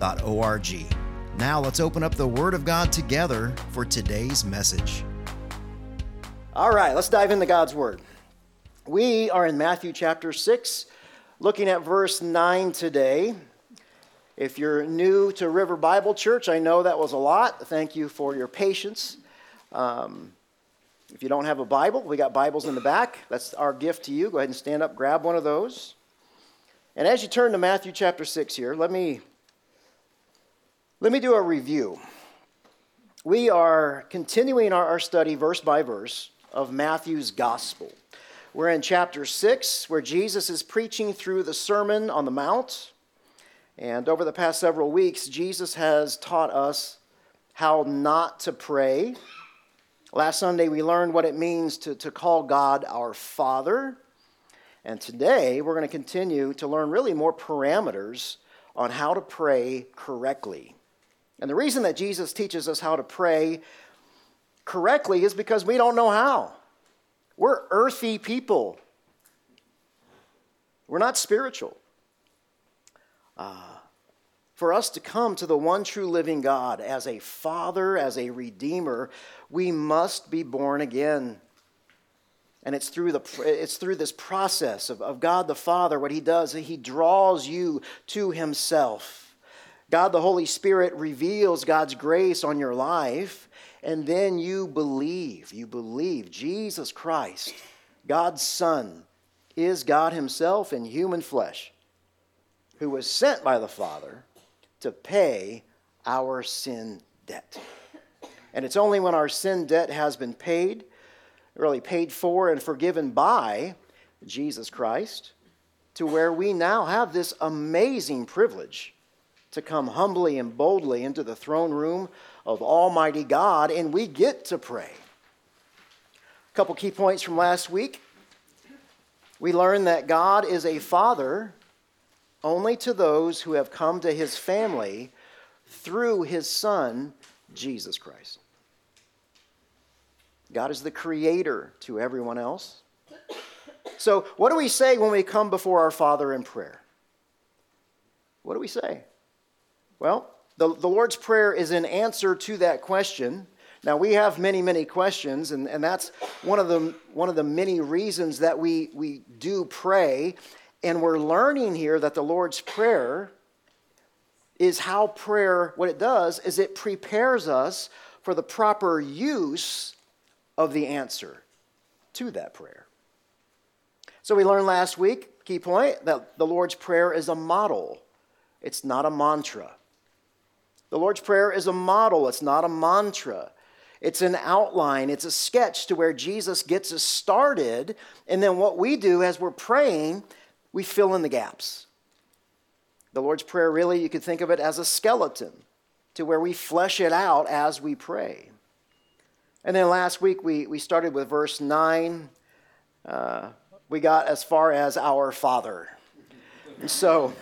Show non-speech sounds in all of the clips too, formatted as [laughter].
riverbible.org. Now let's open up the Word of God together for today's message. All right, let's dive into God's Word. We are in Matthew chapter 6, looking at verse 9 today. If you're new to River Bible Church, I know that was a lot. Thank you for your patience. Um, if you don't have a Bible, we got Bibles in the back. That's our gift to you. Go ahead and stand up, grab one of those. And as you turn to Matthew chapter 6 here, let me let me do a review. We are continuing our, our study verse by verse of Matthew's gospel. We're in chapter 6, where Jesus is preaching through the Sermon on the Mount. And over the past several weeks, Jesus has taught us how not to pray Last Sunday, we learned what it means to, to call God our Father. And today, we're going to continue to learn really more parameters on how to pray correctly. And the reason that Jesus teaches us how to pray correctly is because we don't know how. We're earthy people, we're not spiritual. Uh, for us to come to the one true living God as a father, as a redeemer, we must be born again. And it's through, the, it's through this process of, of God the Father, what He does, He draws you to Himself. God the Holy Spirit reveals God's grace on your life, and then you believe. You believe Jesus Christ, God's Son, is God Himself in human flesh, who was sent by the Father to pay our sin debt. And it's only when our sin debt has been paid, really paid for and forgiven by Jesus Christ, to where we now have this amazing privilege to come humbly and boldly into the throne room of Almighty God, and we get to pray. A couple key points from last week. We learned that God is a father only to those who have come to his family through his son, Jesus Christ. God is the creator to everyone else. So, what do we say when we come before our Father in prayer? What do we say? Well, the, the Lord's Prayer is an answer to that question. Now, we have many, many questions, and, and that's one of, the, one of the many reasons that we, we do pray and we're learning here that the Lord's Prayer is how prayer, what it does is it prepares us for the proper use of the answer to that prayer. So we learned last week, key point, that the Lord's Prayer is a model, it's not a mantra. The Lord's Prayer is a model, it's not a mantra. It's an outline, it's a sketch to where Jesus gets us started. And then what we do as we're praying we fill in the gaps. The Lord's Prayer, really, you could think of it as a skeleton to where we flesh it out as we pray. And then last week we, we started with verse 9. Uh, we got as far as our Father. So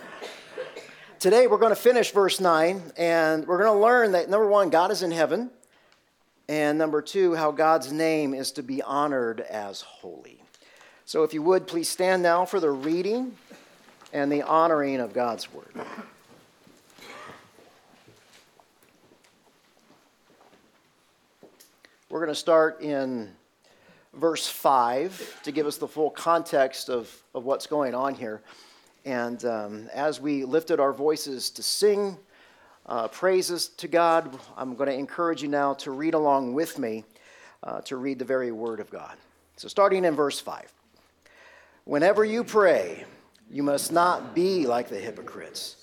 today we're going to finish verse 9 and we're going to learn that number one, God is in heaven. And number two, how God's name is to be honored as holy. So, if you would, please stand now for the reading and the honoring of God's Word. We're going to start in verse 5 to give us the full context of, of what's going on here. And um, as we lifted our voices to sing uh, praises to God, I'm going to encourage you now to read along with me uh, to read the very Word of God. So, starting in verse 5. Whenever you pray, you must not be like the hypocrites,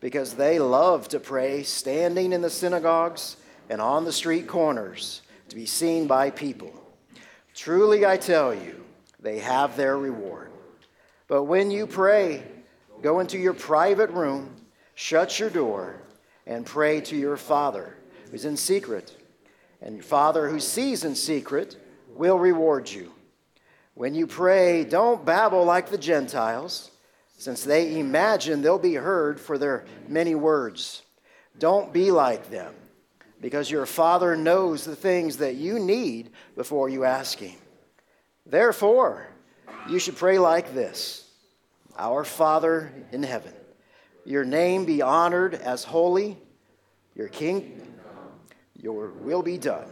because they love to pray standing in the synagogues and on the street corners to be seen by people. Truly, I tell you, they have their reward. But when you pray, go into your private room, shut your door, and pray to your Father who's in secret. And your Father who sees in secret will reward you. When you pray, don't babble like the Gentiles, since they imagine they'll be heard for their many words. Don't be like them, because your Father knows the things that you need before you ask Him. Therefore, you should pray like this Our Father in heaven, your name be honored as holy, your king, your will be done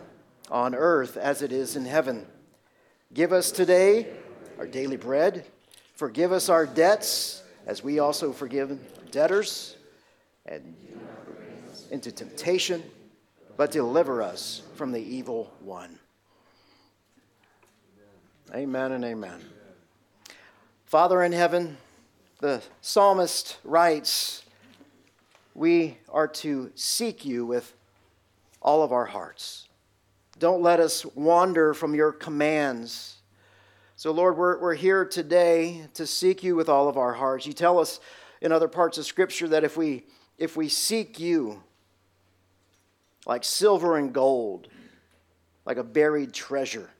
on earth as it is in heaven. Give us today our daily bread. Forgive us our debts as we also forgive debtors. And into temptation, but deliver us from the evil one. Amen and amen. Father in heaven, the psalmist writes, We are to seek you with all of our hearts. Don't let us wander from your commands. So, Lord, we're, we're here today to seek you with all of our hearts. You tell us in other parts of Scripture that if we, if we seek you, like silver and gold, like a buried treasure,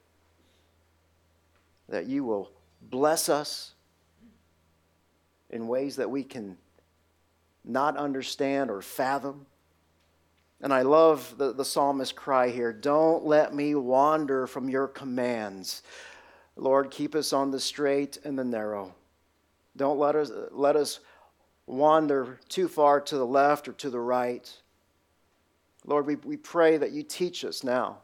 that you will bless us in ways that we can not understand or fathom. And I love the, the psalmist cry here Don't let me wander from your commands. Lord, keep us on the straight and the narrow. Don't let us, let us wander too far to the left or to the right. Lord, we, we pray that you teach us now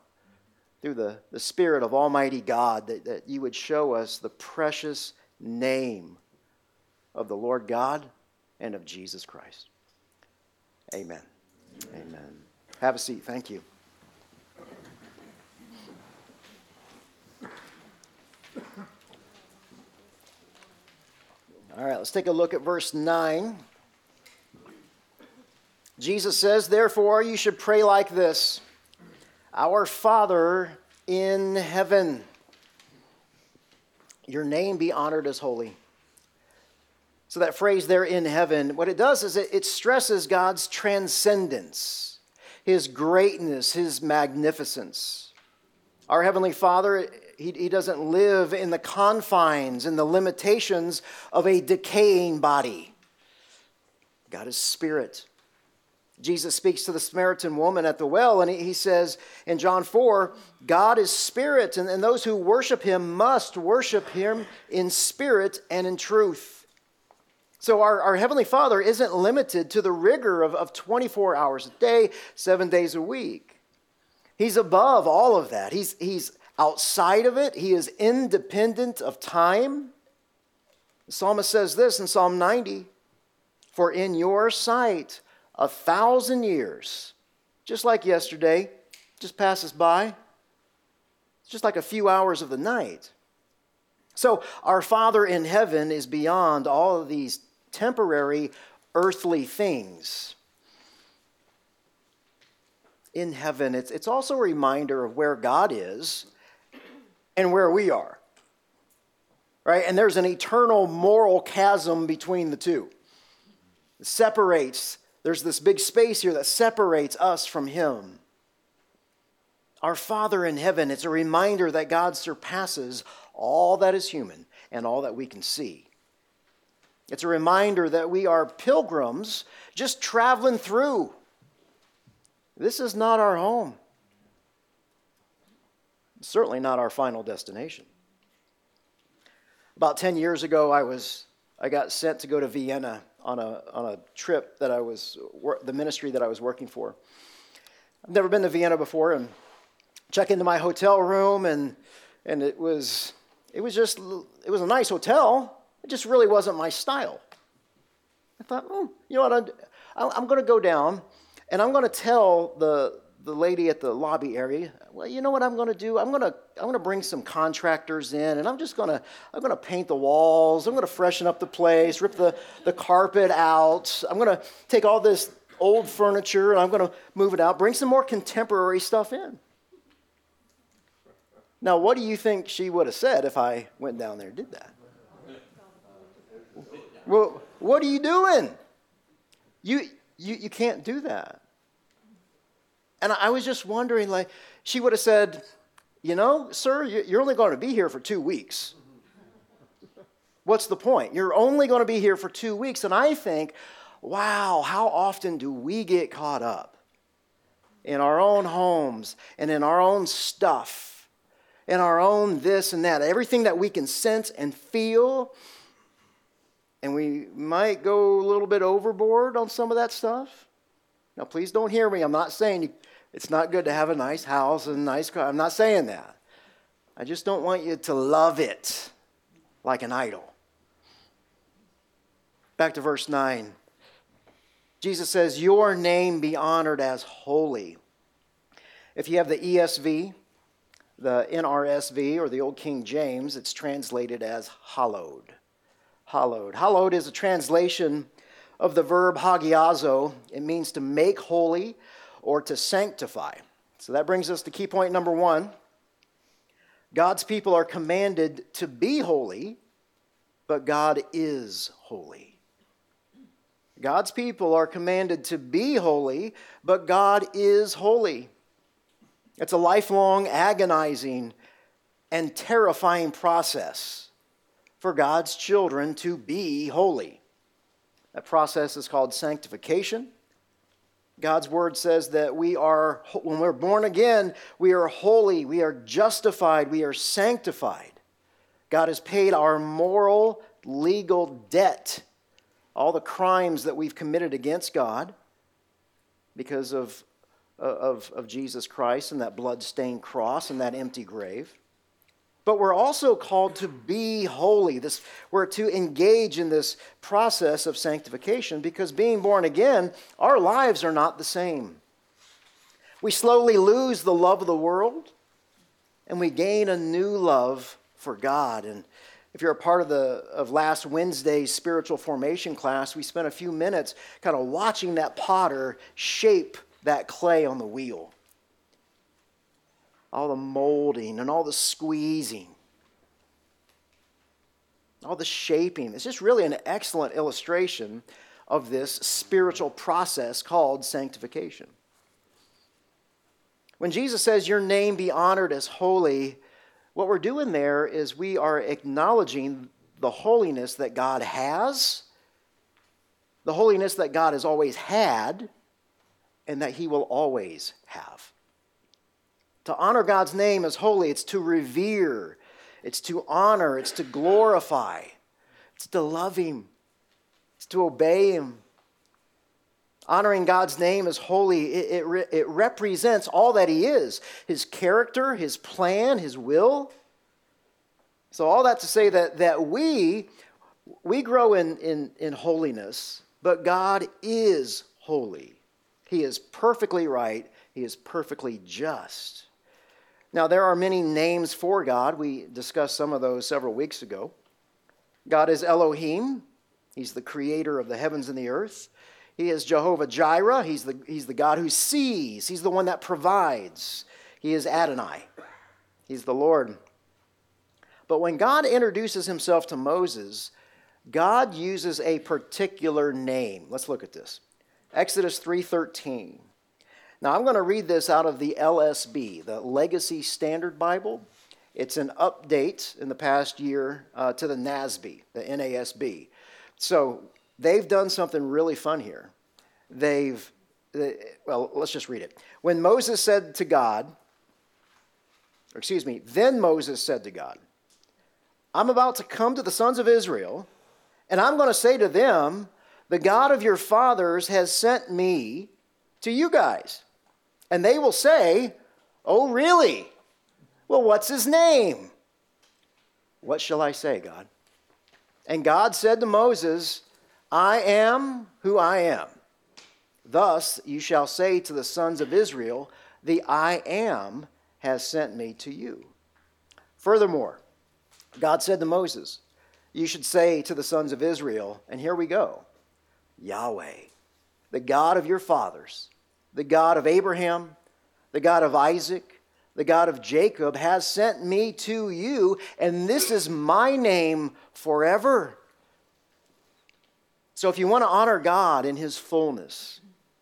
through the, the Spirit of Almighty God that, that you would show us the precious name of the Lord God and of Jesus Christ. Amen. Amen. Have a seat. Thank you. All right, let's take a look at verse 9. Jesus says, Therefore, you should pray like this Our Father in heaven, your name be honored as holy. So, that phrase there in heaven, what it does is it, it stresses God's transcendence, His greatness, His magnificence. Our Heavenly Father, he, he doesn't live in the confines and the limitations of a decaying body. God is spirit. Jesus speaks to the Samaritan woman at the well, and he says in John 4 God is spirit, and, and those who worship him must worship him in spirit and in truth. So, our, our Heavenly Father isn't limited to the rigor of, of 24 hours a day, seven days a week. He's above all of that. He's, he's outside of it, He is independent of time. The psalmist says this in Psalm 90 For in your sight, a thousand years, just like yesterday, just passes by. It's just like a few hours of the night. So, our Father in heaven is beyond all of these temporary earthly things. In heaven, it's, it's also a reminder of where God is and where we are. Right? And there's an eternal moral chasm between the two. It separates there's this big space here that separates us from Him. Our Father in heaven, it's a reminder that God surpasses all that is human and all that we can see. It's a reminder that we are pilgrims just traveling through. This is not our home. Certainly not our final destination. About 10 years ago, I, was, I got sent to go to Vienna on a, on a trip that I was, the ministry that I was working for. I've never been to Vienna before and check into my hotel room and, and it was, it was just, it was a nice hotel. It just really wasn't my style. I thought, oh, you know what, I'm, I'm going to go down and I'm going to tell the, the lady at the lobby area, well, you know what I'm going to do? I'm going to I'm going to bring some contractors in, and I'm just going to I'm going to paint the walls. I'm going to freshen up the place, rip the the carpet out. I'm going to take all this old furniture and I'm going to move it out. Bring some more contemporary stuff in. Now, what do you think she would have said if I went down there and did that? Well, what are you doing? You you, you can't do that. And I was just wondering, like, she would have said, You know, sir, you're only going to be here for two weeks. What's the point? You're only going to be here for two weeks. And I think, wow, how often do we get caught up in our own homes and in our own stuff, in our own this and that, everything that we can sense and feel? And we might go a little bit overboard on some of that stuff. Now, please don't hear me. I'm not saying it's not good to have a nice house and a nice car. I'm not saying that. I just don't want you to love it like an idol. Back to verse 9. Jesus says, Your name be honored as holy. If you have the ESV, the NRSV, or the Old King James, it's translated as hallowed. Hallowed. Hallowed is a translation of the verb hagiazo. It means to make holy or to sanctify. So that brings us to key point number one. God's people are commanded to be holy, but God is holy. God's people are commanded to be holy, but God is holy. It's a lifelong, agonizing, and terrifying process for God's children to be holy. That process is called sanctification. God's word says that we are, when we're born again, we are holy, we are justified, we are sanctified. God has paid our moral, legal debt all the crimes that we've committed against God because of, uh, of, of Jesus Christ and that blood-stained cross and that empty grave. But we're also called to be holy. This, we're to engage in this process of sanctification because being born again, our lives are not the same. We slowly lose the love of the world and we gain a new love for God. And if you're a part of the of last Wednesday's spiritual formation class, we spent a few minutes kind of watching that potter shape that clay on the wheel. All the molding and all the squeezing, all the shaping. It's just really an excellent illustration of this spiritual process called sanctification. When Jesus says, Your name be honored as holy, what we're doing there is we are acknowledging the holiness that God has, the holiness that God has always had, and that He will always have. To honor God's name as holy, it's to revere, it's to honor, it's to glorify, it's to love Him, it's to obey Him. Honoring God's name as holy, it, it, it, represents all that He is His character, His plan, His will. So, all that to say that, that we, we grow in, in, in holiness, but God is holy. He is perfectly right, He is perfectly just. Now, there are many names for God. We discussed some of those several weeks ago. God is Elohim, He's the creator of the heavens and the earth. He is Jehovah Jireh. He's the, he's the God who sees. He's the one that provides. He is Adonai. He's the Lord. But when God introduces himself to Moses, God uses a particular name. Let's look at this. Exodus 3:13. Now I'm going to read this out of the LSB, the Legacy Standard Bible. It's an update in the past year uh, to the NASB, the NASB. So they've done something really fun here. They've, they, well, let's just read it. When Moses said to God, or excuse me, then Moses said to God, I'm about to come to the sons of Israel, and I'm going to say to them, The God of your fathers has sent me to you guys. And they will say, Oh, really? Well, what's his name? What shall I say, God? And God said to Moses, I am who I am. Thus you shall say to the sons of Israel, The I am has sent me to you. Furthermore, God said to Moses, You should say to the sons of Israel, and here we go Yahweh, the God of your fathers, the God of Abraham, the God of Isaac, the God of Jacob, has sent me to you, and this is my name forever. So if you want to honor God in his fullness,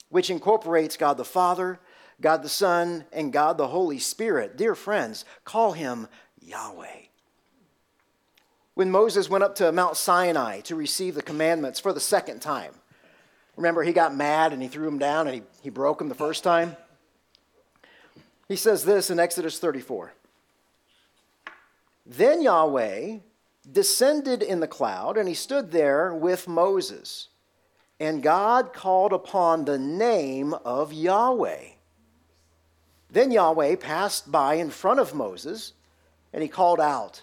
which incorporates God the Father, God the Son, and God the Holy Spirit. Dear friends, call him Yahweh. When Moses went up to Mount Sinai to receive the commandments for the second time, remember he got mad and he threw him down and he, he broke him the first time? He says this in Exodus 34 Then Yahweh descended in the cloud and he stood there with Moses. And God called upon the name of Yahweh. Then Yahweh passed by in front of Moses and he called out.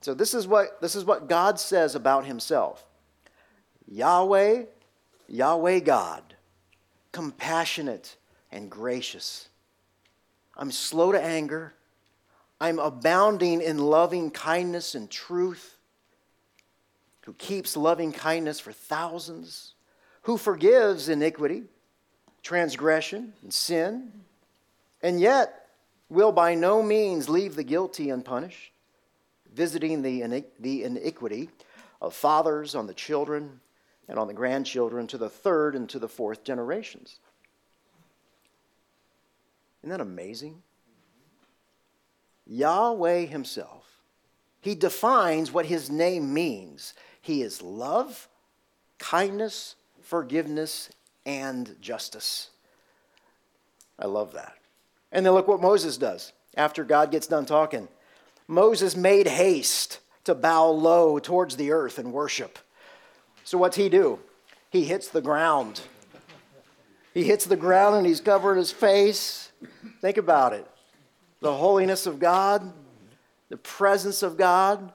So this is what this is what God says about himself. Yahweh, Yahweh God, compassionate and gracious. I'm slow to anger. I'm abounding in loving kindness and truth. Who keeps loving kindness for thousands, who forgives iniquity transgression and sin, and yet will by no means leave the guilty unpunished, visiting the, the iniquity of fathers on the children and on the grandchildren to the third and to the fourth generations. Isn't that amazing? Yahweh Himself, He defines what His name means. He is love, kindness, forgiveness, and justice. I love that. And then look what Moses does after God gets done talking. Moses made haste to bow low towards the earth and worship. So what's he do? He hits the ground. He hits the ground and he's covering his face. Think about it. The holiness of God, the presence of God,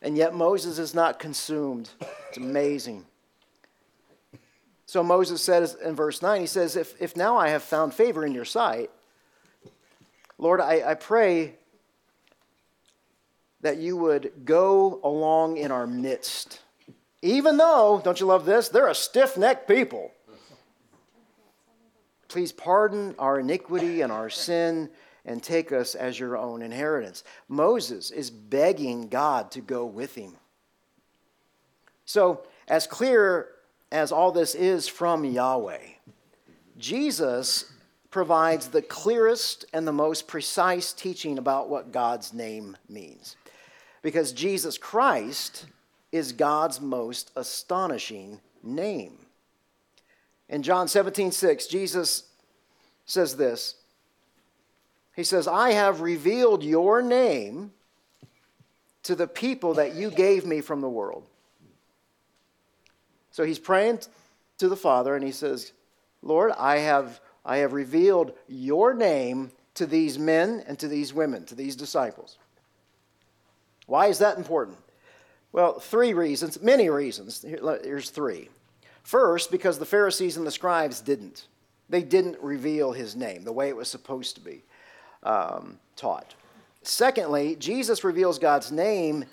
and yet Moses is not consumed. It's amazing. So Moses says in verse 9, he says, If, if now I have found favor in your sight, Lord, I, I pray that you would go along in our midst. Even though, don't you love this? They're a stiff necked people. Please pardon our iniquity and our sin and take us as your own inheritance. Moses is begging God to go with him. So, as clear as all this is from Yahweh. Jesus provides the clearest and the most precise teaching about what God's name means. Because Jesus Christ is God's most astonishing name. In John 17, 6, Jesus says this He says, I have revealed your name to the people that you gave me from the world. So he's praying to the Father and he says, Lord, I have, I have revealed your name to these men and to these women, to these disciples. Why is that important? Well, three reasons, many reasons. Here's three. First, because the Pharisees and the scribes didn't. They didn't reveal his name the way it was supposed to be um, taught. Secondly, Jesus reveals God's name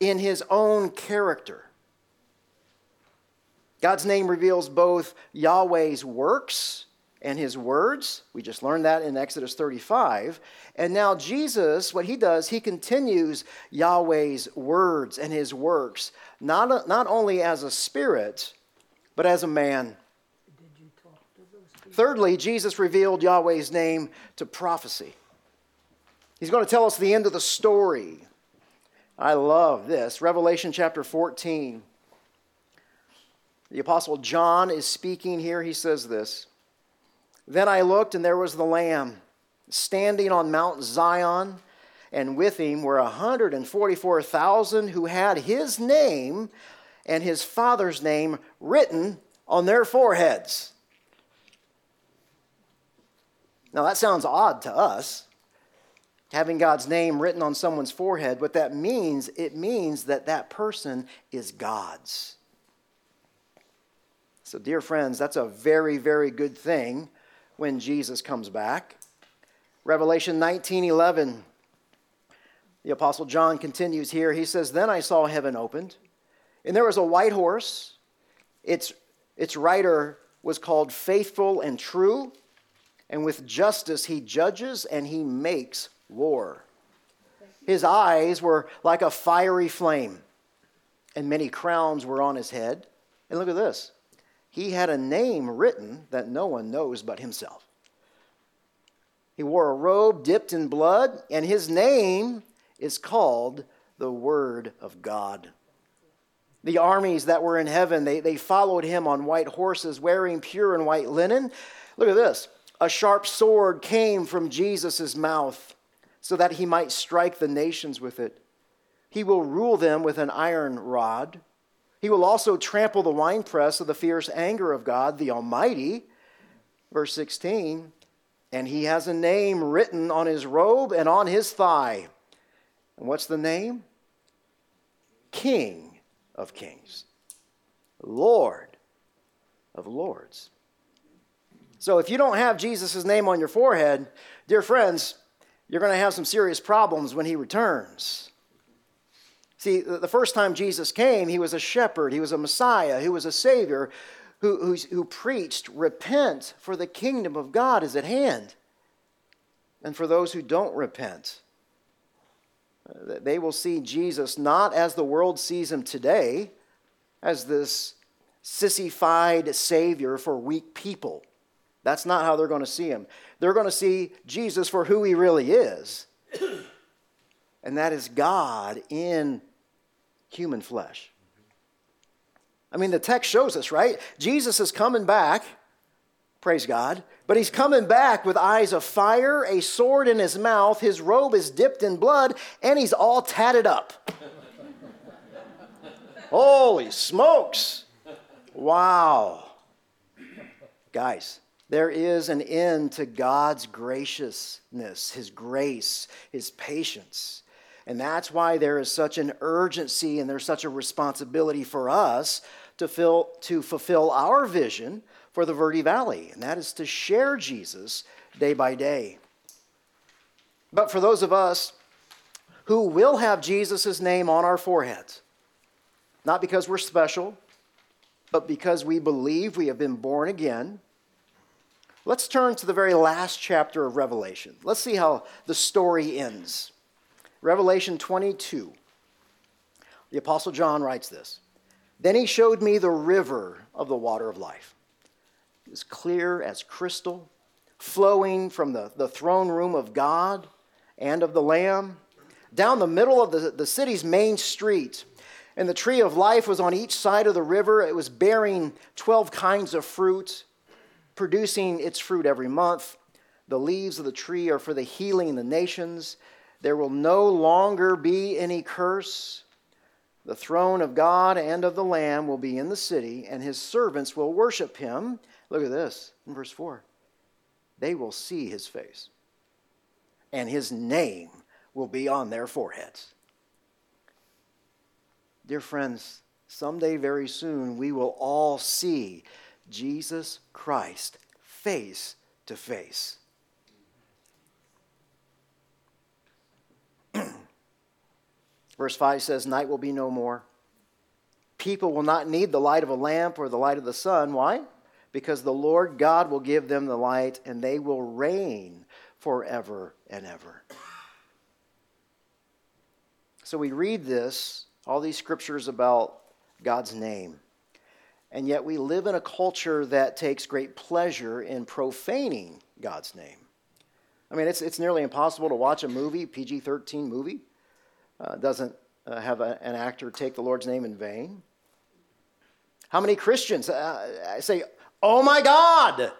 in his own character. God's name reveals both Yahweh's works and his words. We just learned that in Exodus 35. And now Jesus, what he does, he continues Yahweh's words and his works, not, not only as a spirit, but as a man. Thirdly, Jesus revealed Yahweh's name to prophecy. He's going to tell us the end of the story. I love this. Revelation chapter 14. The Apostle John is speaking here. He says this Then I looked, and there was the Lamb standing on Mount Zion, and with him were 144,000 who had his name and his father's name written on their foreheads. Now, that sounds odd to us, having God's name written on someone's forehead. What that means, it means that that person is God's. So, dear friends, that's a very, very good thing when Jesus comes back. Revelation 19 11, the Apostle John continues here. He says, Then I saw heaven opened, and there was a white horse. Its, its rider was called Faithful and True, and with justice he judges and he makes war. His eyes were like a fiery flame, and many crowns were on his head And look at this he had a name written that no one knows but himself. He wore a robe dipped in blood, and his name is called the Word of God. The armies that were in heaven, they, they followed him on white horses, wearing pure and white linen. Look at this. A sharp sword came from Jesus' mouth so that he might strike the nations with it. He will rule them with an iron rod. He will also trample the winepress of the fierce anger of God, the Almighty. Verse 16, and he has a name written on his robe and on his thigh. And what's the name? King of Kings, Lord of Lords. So if you don't have Jesus' name on your forehead, dear friends, you're going to have some serious problems when he returns. See, the first time Jesus came, he was a shepherd, he was a Messiah, he was a Savior who, who preached, Repent, for the kingdom of God is at hand. And for those who don't repent, uh, they will see Jesus not as the world sees him today, as this sissified Savior for weak people. That's not how they're going to see him. They're going to see Jesus for who he really is. [clears throat] and that is God in human flesh. I mean, the text shows us, right? Jesus is coming back, praise God, but he's coming back with eyes of fire, a sword in his mouth, his robe is dipped in blood, and he's all tatted up. [laughs] Holy smokes! Wow. Guys, there is an end to God's graciousness, his grace, his patience. And that's why there is such an urgency and there's such a responsibility for us to, fill, to fulfill our vision for the Verde Valley, and that is to share Jesus day by day. But for those of us who will have Jesus' name on our foreheads, not because we're special, but because we believe we have been born again, let's turn to the very last chapter of Revelation. Let's see how the story ends. Revelation 22. The Apostle John writes this Then he showed me the river of the water of life. It was clear as crystal, flowing from the, the throne room of God and of the Lamb down the middle of the, the city's main street. And the tree of life was on each side of the river. It was bearing 12 kinds of fruit, producing its fruit every month. The leaves of the tree are for the healing of the nations. There will no longer be any curse. The throne of God and of the Lamb will be in the city, and his servants will worship him. Look at this in verse 4. They will see his face, and his name will be on their foreheads. Dear friends, someday very soon we will all see Jesus Christ face to face. Verse 5 says, Night will be no more. People will not need the light of a lamp or the light of the sun. Why? Because the Lord God will give them the light and they will reign forever and ever. So we read this, all these scriptures about God's name. And yet we live in a culture that takes great pleasure in profaning God's name. I mean, it's, it's nearly impossible to watch a movie, PG 13 movie, uh, doesn't uh, have a, an actor take the Lord's name in vain? How many Christians uh, say, Oh my God?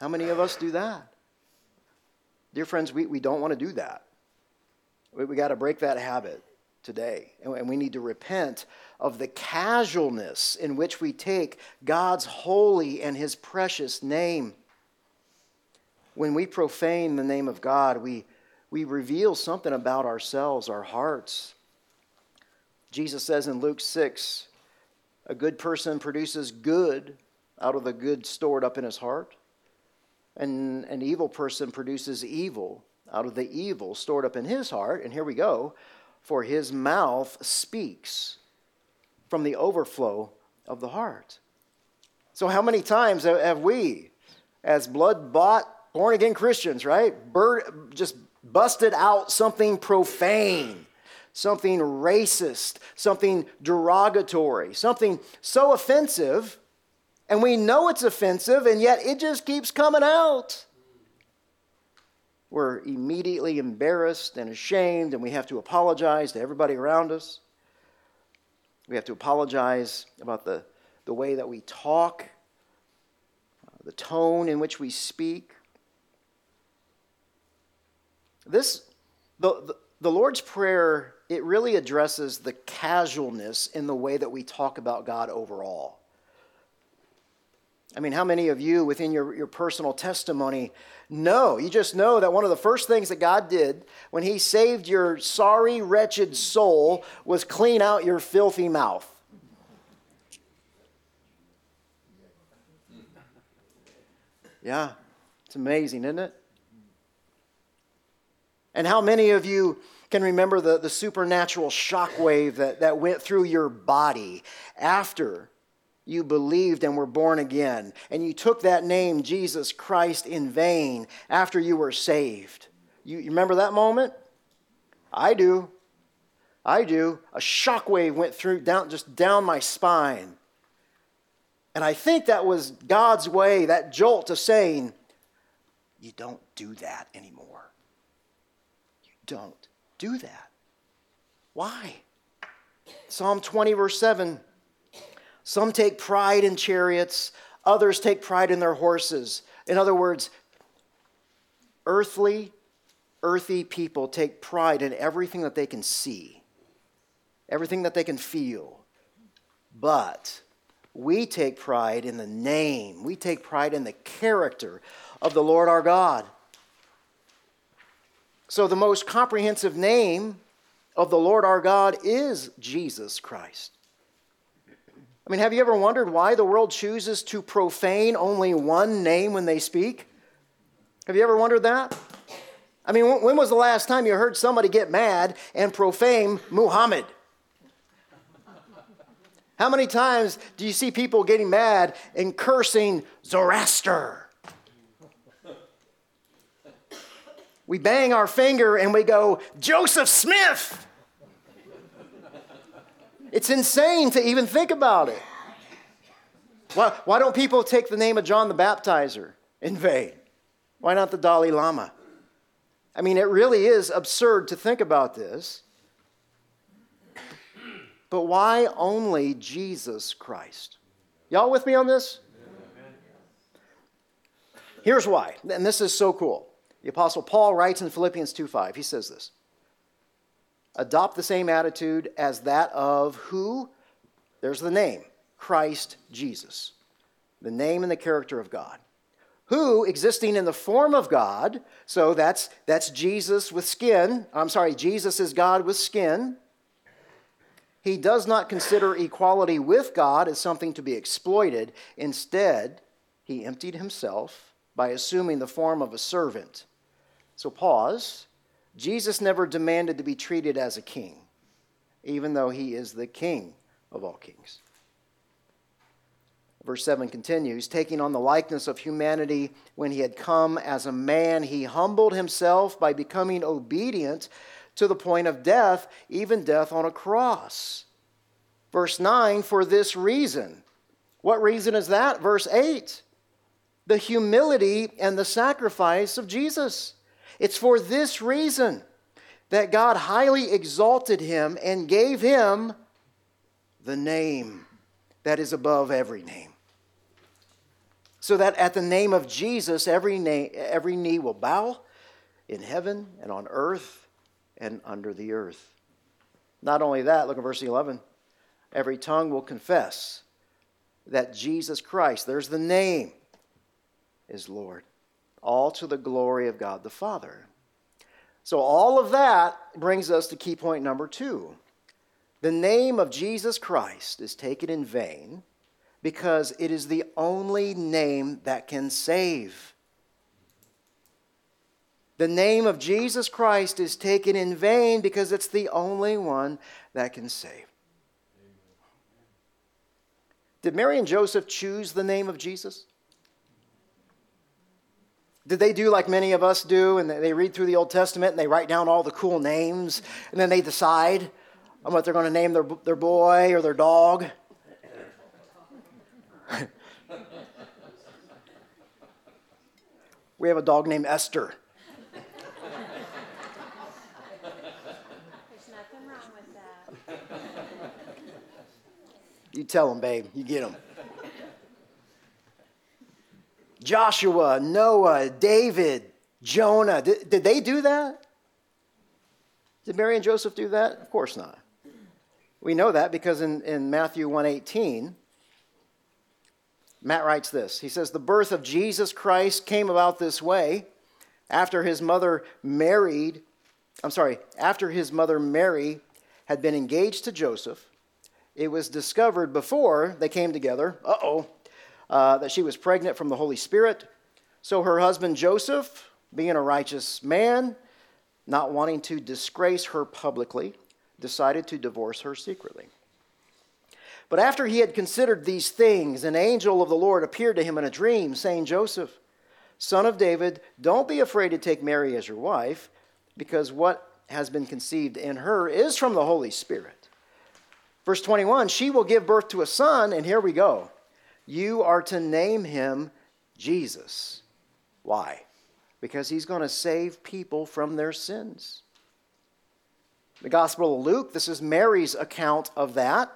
How many of us do that? Dear friends, we, we don't want to do that. We, we got to break that habit today. And we need to repent of the casualness in which we take God's holy and his precious name. When we profane the name of God, we, we reveal something about ourselves, our hearts. Jesus says in Luke 6 a good person produces good out of the good stored up in his heart, and an evil person produces evil out of the evil stored up in his heart. And here we go for his mouth speaks from the overflow of the heart. So, how many times have we, as blood bought, born again Christians, right, just busted out something profane, something racist, something derogatory, something so offensive, and we know it's offensive, and yet it just keeps coming out. We're immediately embarrassed and ashamed, and we have to apologize to everybody around us. We have to apologize about the, the way that we talk, uh, the tone in which we speak. This, the, the, the Lord's Prayer, it really addresses the casualness in the way that we talk about God overall. I mean, how many of you within your, your personal testimony know? You just know that one of the first things that God did when He saved your sorry, wretched soul was clean out your filthy mouth. Yeah, it's amazing, isn't it? And how many of you can remember the, the supernatural shockwave that, that went through your body after you believed and were born again, and you took that name, Jesus Christ, in vain after you were saved? You, you remember that moment? I do. I do. A shockwave went through down just down my spine. And I think that was God's way, that jolt of saying, You don't do that anymore don't do that. Why? Psalm 20, verse 7 Some take pride in chariots, others take pride in their horses. In other words, earthly, earthy people take pride in everything that they can see, everything that they can feel. But we take pride in the name, we take pride in the character of the Lord our God. So, the most comprehensive name of the Lord our God is Jesus Christ. I mean, have you ever wondered why the world chooses to profane only one name when they speak? Have you ever wondered that? I mean, when was the last time you heard somebody get mad and profane Muhammad? How many times do you see people getting mad and cursing Zoroaster? We bang our finger and we go, Joseph Smith. It's insane to even think about it. Why, why don't people take the name of John the Baptizer in vain? Why not the Dalai Lama? I mean, it really is absurd to think about this. But why only Jesus Christ? Y'all with me on this? Here's why, and this is so cool. The Apostle Paul writes in Philippians 2:5, he says this Adopt the same attitude as that of who? There's the name, Christ Jesus, the name and the character of God. Who, existing in the form of God, so that's, that's Jesus with skin, I'm sorry, Jesus is God with skin. He does not consider equality with God as something to be exploited. Instead, he emptied himself by assuming the form of a servant so, pause. Jesus never demanded to be treated as a king, even though he is the king of all kings. Verse 7 continues Taking on the likeness of humanity, when he had come as a man, he humbled himself by becoming obedient to the point of death, even death on a cross. Verse 9, for this reason. What reason is that? Verse 8, the humility and the sacrifice of Jesus. It's for this reason that God highly exalted him and gave him the name that is above every name. So that at the name of Jesus, every, name, every knee will bow in heaven and on earth and under the earth. Not only that, look at verse 11. Every tongue will confess that Jesus Christ, there's the name, is Lord all to the glory of God the Father. So, all of that brings us to key point number two. The name of Jesus Christ is taken in vain because it is the only name that can save. The name of Jesus Christ is taken in vain because it's the only one that can save. Did Mary and Joseph choose the name of Jesus? Did they do like many of us do and they read through the Old Testament and they write down all the cool names and then they decide on what they're going to name their, their boy or their dog? [laughs] we have a dog named Esther. There's nothing wrong with that. You tell them, babe. You get them. Joshua, Noah, David, Jonah. Did, did they do that? Did Mary and Joseph do that? Of course not. We know that because in, in Matthew 118, Matt writes this. He says, The birth of Jesus Christ came about this way after his mother married, I'm sorry, after his mother Mary had been engaged to Joseph. It was discovered before they came together, uh oh, uh, that she was pregnant from the Holy Spirit. So her husband Joseph, being a righteous man, not wanting to disgrace her publicly, decided to divorce her secretly. But after he had considered these things, an angel of the Lord appeared to him in a dream, saying, Joseph, son of David, don't be afraid to take Mary as your wife, because what has been conceived in her is from the Holy Spirit. Verse 21 She will give birth to a son, and here we go. You are to name him Jesus. Why? Because he's going to save people from their sins. The Gospel of Luke, this is Mary's account of that.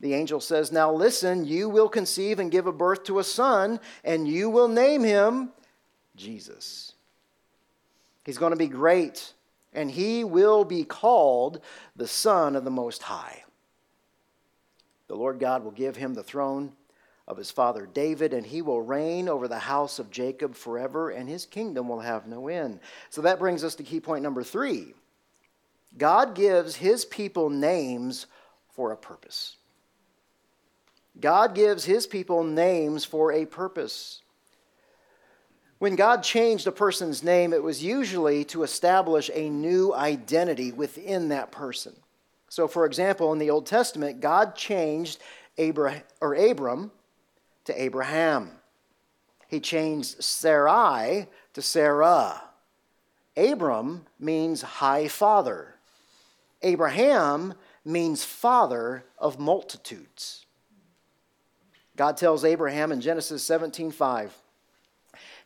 The angel says, Now listen, you will conceive and give a birth to a son, and you will name him Jesus. He's going to be great, and he will be called the Son of the Most High. The Lord God will give him the throne of his father David, and he will reign over the house of Jacob forever, and his kingdom will have no end. So that brings us to key point number three God gives his people names for a purpose. God gives his people names for a purpose. When God changed a person's name, it was usually to establish a new identity within that person. So, for example, in the Old Testament, God changed Abraham, or Abram to Abraham. He changed Sarai to Sarah. Abram means high father. Abraham means father of multitudes. God tells Abraham in Genesis 17 5,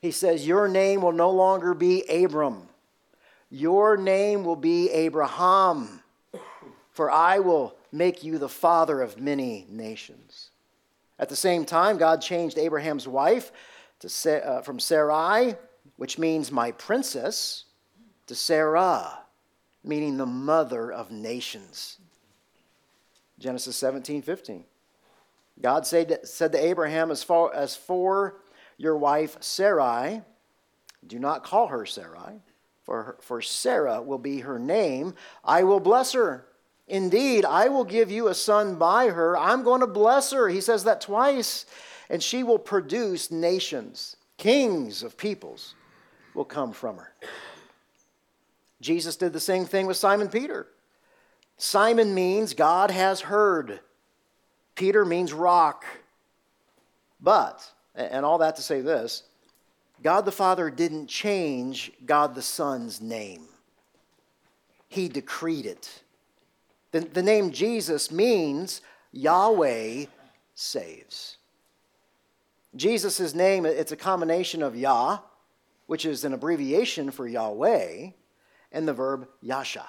He says, Your name will no longer be Abram, your name will be Abraham, for I will make you the father of many nations. At the same time, God changed Abraham's wife to, uh, from Sarai, which means my princess, to Sarah, meaning the mother of nations. Genesis 17 15. God said, said to Abraham, as, far, as for your wife Sarai, do not call her Sarai, for, her, for Sarah will be her name. I will bless her. Indeed, I will give you a son by her. I'm going to bless her. He says that twice. And she will produce nations, kings of peoples will come from her. Jesus did the same thing with Simon Peter. Simon means God has heard. Peter means rock. But, and all that to say this, God the Father didn't change God the Son's name, He decreed it. The, the name Jesus means Yahweh saves. Jesus' name, it's a combination of Yah, which is an abbreviation for Yahweh, and the verb Yasha.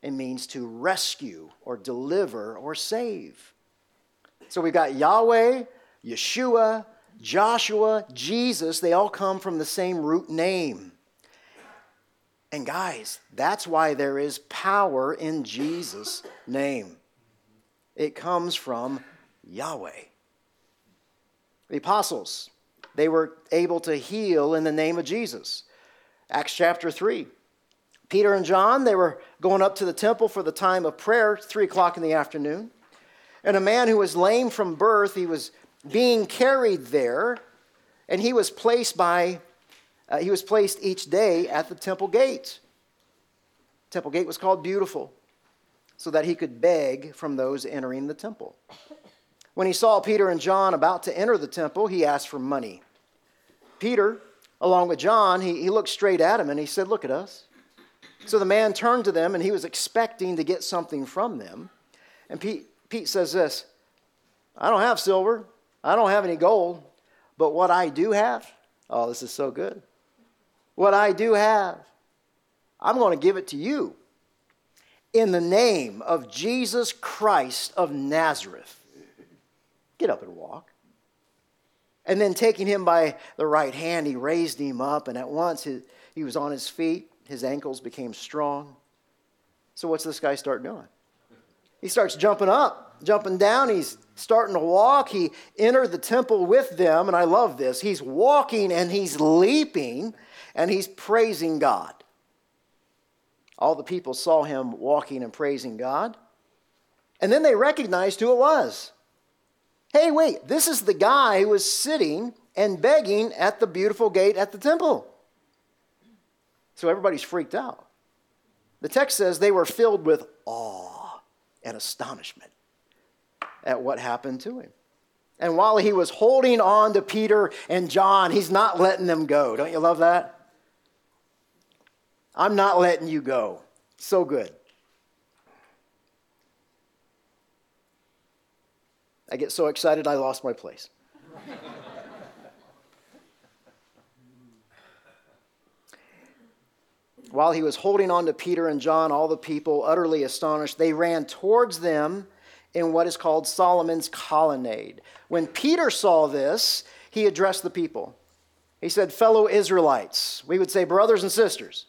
It means to rescue or deliver or save. So we've got Yahweh, Yeshua, Joshua, Jesus. They all come from the same root name. And guys, that's why there is power in Jesus' name. It comes from Yahweh. The apostles, they were able to heal in the name of Jesus. Acts chapter 3. Peter and John, they were going up to the temple for the time of prayer, 3 o'clock in the afternoon. And a man who was lame from birth, he was being carried there, and he was placed by uh, he was placed each day at the temple gate. Temple gate was called Beautiful, so that he could beg from those entering the temple. When he saw Peter and John about to enter the temple, he asked for money. Peter along with John, he, he looked straight at him and he said, Look at us. So the man turned to them and he was expecting to get something from them. And Pete, Pete says this I don't have silver, I don't have any gold, but what I do have, oh, this is so good. What I do have, I'm going to give it to you in the name of Jesus Christ of Nazareth. Get up and walk. And then taking him by the right hand, he raised him up, and at once he, he was on his feet. His ankles became strong. So, what's this guy start doing? He starts jumping up, jumping down. He's starting to walk. He entered the temple with them, and I love this. He's walking and he's leaping and he's praising God. All the people saw him walking and praising God. And then they recognized who it was. Hey, wait, this is the guy who was sitting and begging at the beautiful gate at the temple. So everybody's freaked out. The text says they were filled with awe and astonishment at what happened to him. And while he was holding on to Peter and John, he's not letting them go. Don't you love that? I'm not letting you go. So good. I get so excited I lost my place. [laughs] While he was holding on to Peter and John, all the people, utterly astonished, they ran towards them in what is called Solomon's colonnade. When Peter saw this, he addressed the people. He said, Fellow Israelites, we would say brothers and sisters,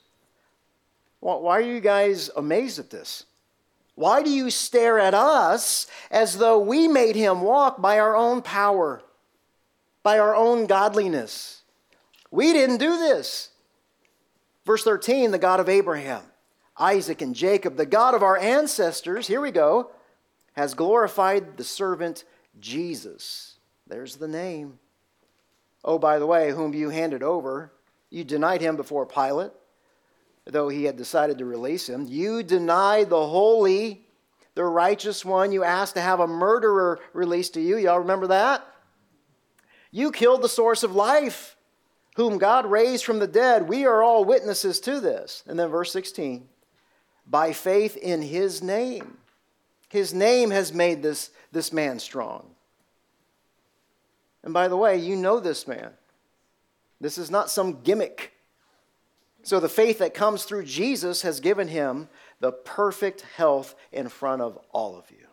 why are you guys amazed at this? Why do you stare at us as though we made him walk by our own power, by our own godliness? We didn't do this. Verse 13, the God of Abraham, Isaac, and Jacob, the God of our ancestors, here we go, has glorified the servant Jesus. There's the name. Oh, by the way, whom you handed over, you denied him before Pilate though he had decided to release him. You denied the holy, the righteous one. You asked to have a murderer released to you. Y'all remember that? You killed the source of life, whom God raised from the dead. We are all witnesses to this. And then verse 16 by faith in his name. His name has made this, this man strong. And by the way, you know this man. This is not some gimmick. So the faith that comes through Jesus has given him the perfect health in front of all of you.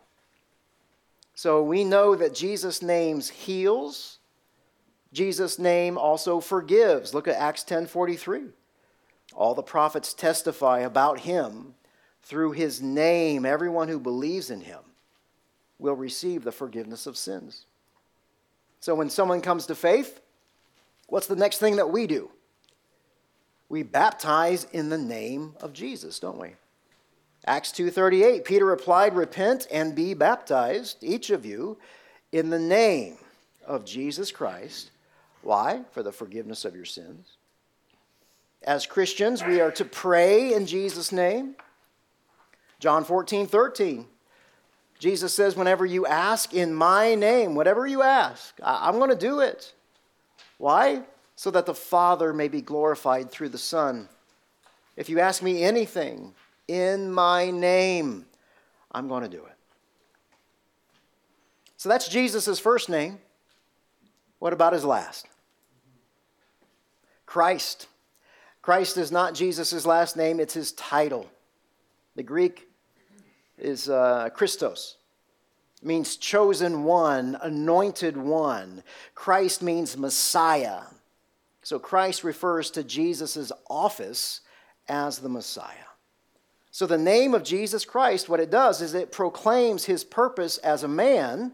So we know that Jesus' name heals. Jesus' name also forgives. Look at Acts 10:43. All the prophets testify about him through his name. Everyone who believes in him will receive the forgiveness of sins. So when someone comes to faith, what's the next thing that we do? we baptize in the name of Jesus, don't we? Acts 2:38 Peter replied, "Repent and be baptized each of you in the name of Jesus Christ." Why? For the forgiveness of your sins. As Christians, we are to pray in Jesus' name. John 14, 13. Jesus says, Whenever you ask in my name, whatever you ask, I'm going to do it. Why? so that the Father may be glorified through the Son. If you ask me anything in my name, I'm going to do it. So that's Jesus' first name. What about his last? Christ. Christ is not Jesus' last name, it's his title. The Greek is uh, Christos. It means chosen one, anointed one. Christ means Messiah. So Christ refers to Jesus' office as the Messiah. So the name of Jesus Christ, what it does is it proclaims his purpose as a man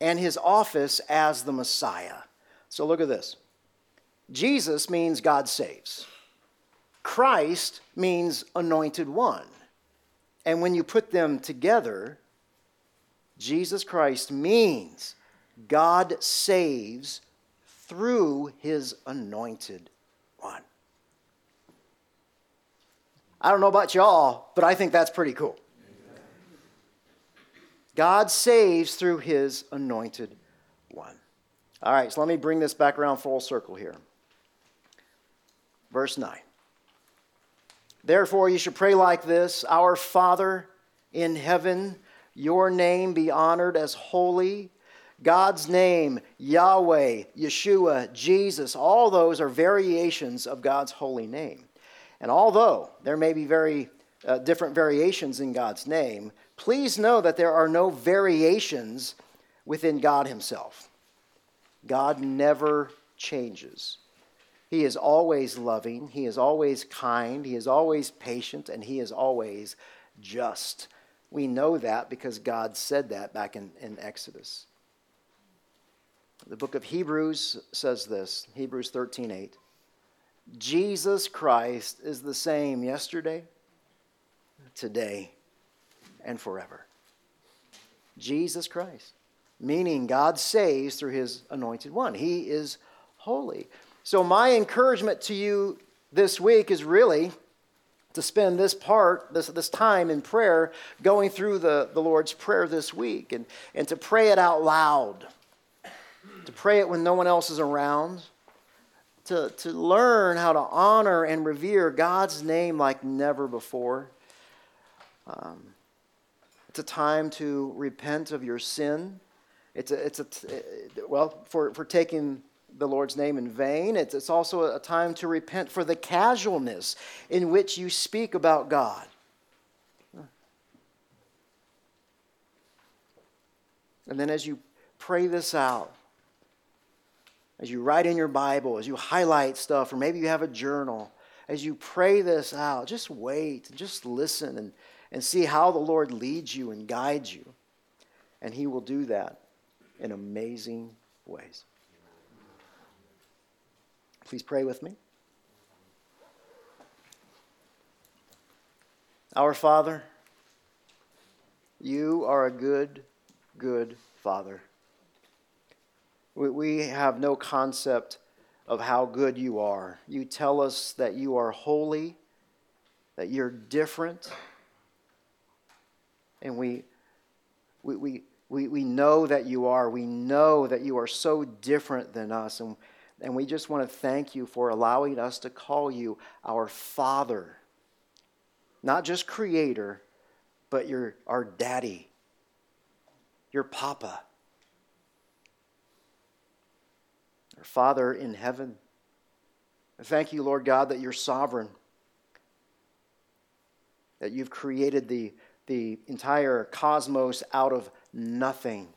and his office as the Messiah. So look at this Jesus means God saves, Christ means anointed one. And when you put them together, Jesus Christ means God saves through his anointed one. I don't know about y'all, but I think that's pretty cool. God saves through his anointed one. All right, so let me bring this back around full circle here. Verse 9. Therefore, you should pray like this Our Father in heaven, your name be honored as holy. God's name, Yahweh, Yeshua, Jesus, all those are variations of God's holy name. And although there may be very uh, different variations in God's name, please know that there are no variations within God Himself. God never changes. He is always loving, He is always kind, He is always patient, and He is always just. We know that because God said that back in, in Exodus. The book of Hebrews says this Hebrews 13 8. Jesus Christ is the same yesterday, today, and forever. Jesus Christ, meaning God saves through his anointed one. He is holy. So, my encouragement to you this week is really to spend this part, this, this time in prayer, going through the, the Lord's Prayer this week and, and to pray it out loud, to pray it when no one else is around, to, to learn how to honor and revere God's name like never before. Um, it's a time to repent of your sin. It's a, it's a well, for, for taking the Lord's name in vain. It's, it's also a time to repent for the casualness in which you speak about God. And then as you pray this out, as you write in your Bible, as you highlight stuff, or maybe you have a journal, as you pray this out, just wait and just listen and, and see how the Lord leads you and guides you. And He will do that in amazing ways. Please pray with me. Our Father, you are a good, good Father. We have no concept of how good you are. You tell us that you are holy, that you're different, and we, we, we, we, we know that you are. We know that you are so different than us. And, and we just want to thank you for allowing us to call you our Father. Not just Creator, but your, our Daddy, your Papa. Our Father in heaven. Thank you, Lord God, that you're sovereign, that you've created the, the entire cosmos out of nothing.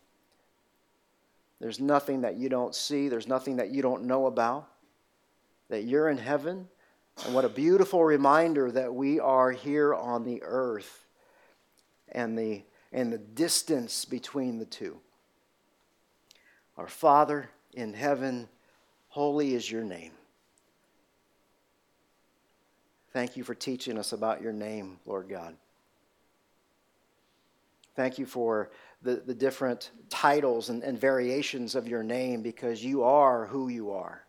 There's nothing that you don't see, there's nothing that you don't know about, that you're in heaven. And what a beautiful reminder that we are here on the earth and the, and the distance between the two. Our Father in heaven, Holy is your name. Thank you for teaching us about your name, Lord God. Thank you for the, the different titles and, and variations of your name because you are who you are.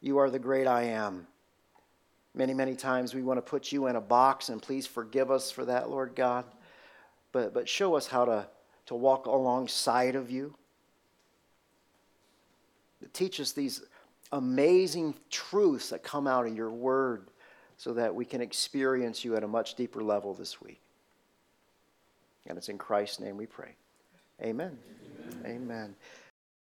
You are the great I am. Many, many times we want to put you in a box, and please forgive us for that, Lord God. But, but show us how to, to walk alongside of you. Teach us these amazing truths that come out of your word so that we can experience you at a much deeper level this week. And it's in Christ's name we pray. Amen. Amen. Amen.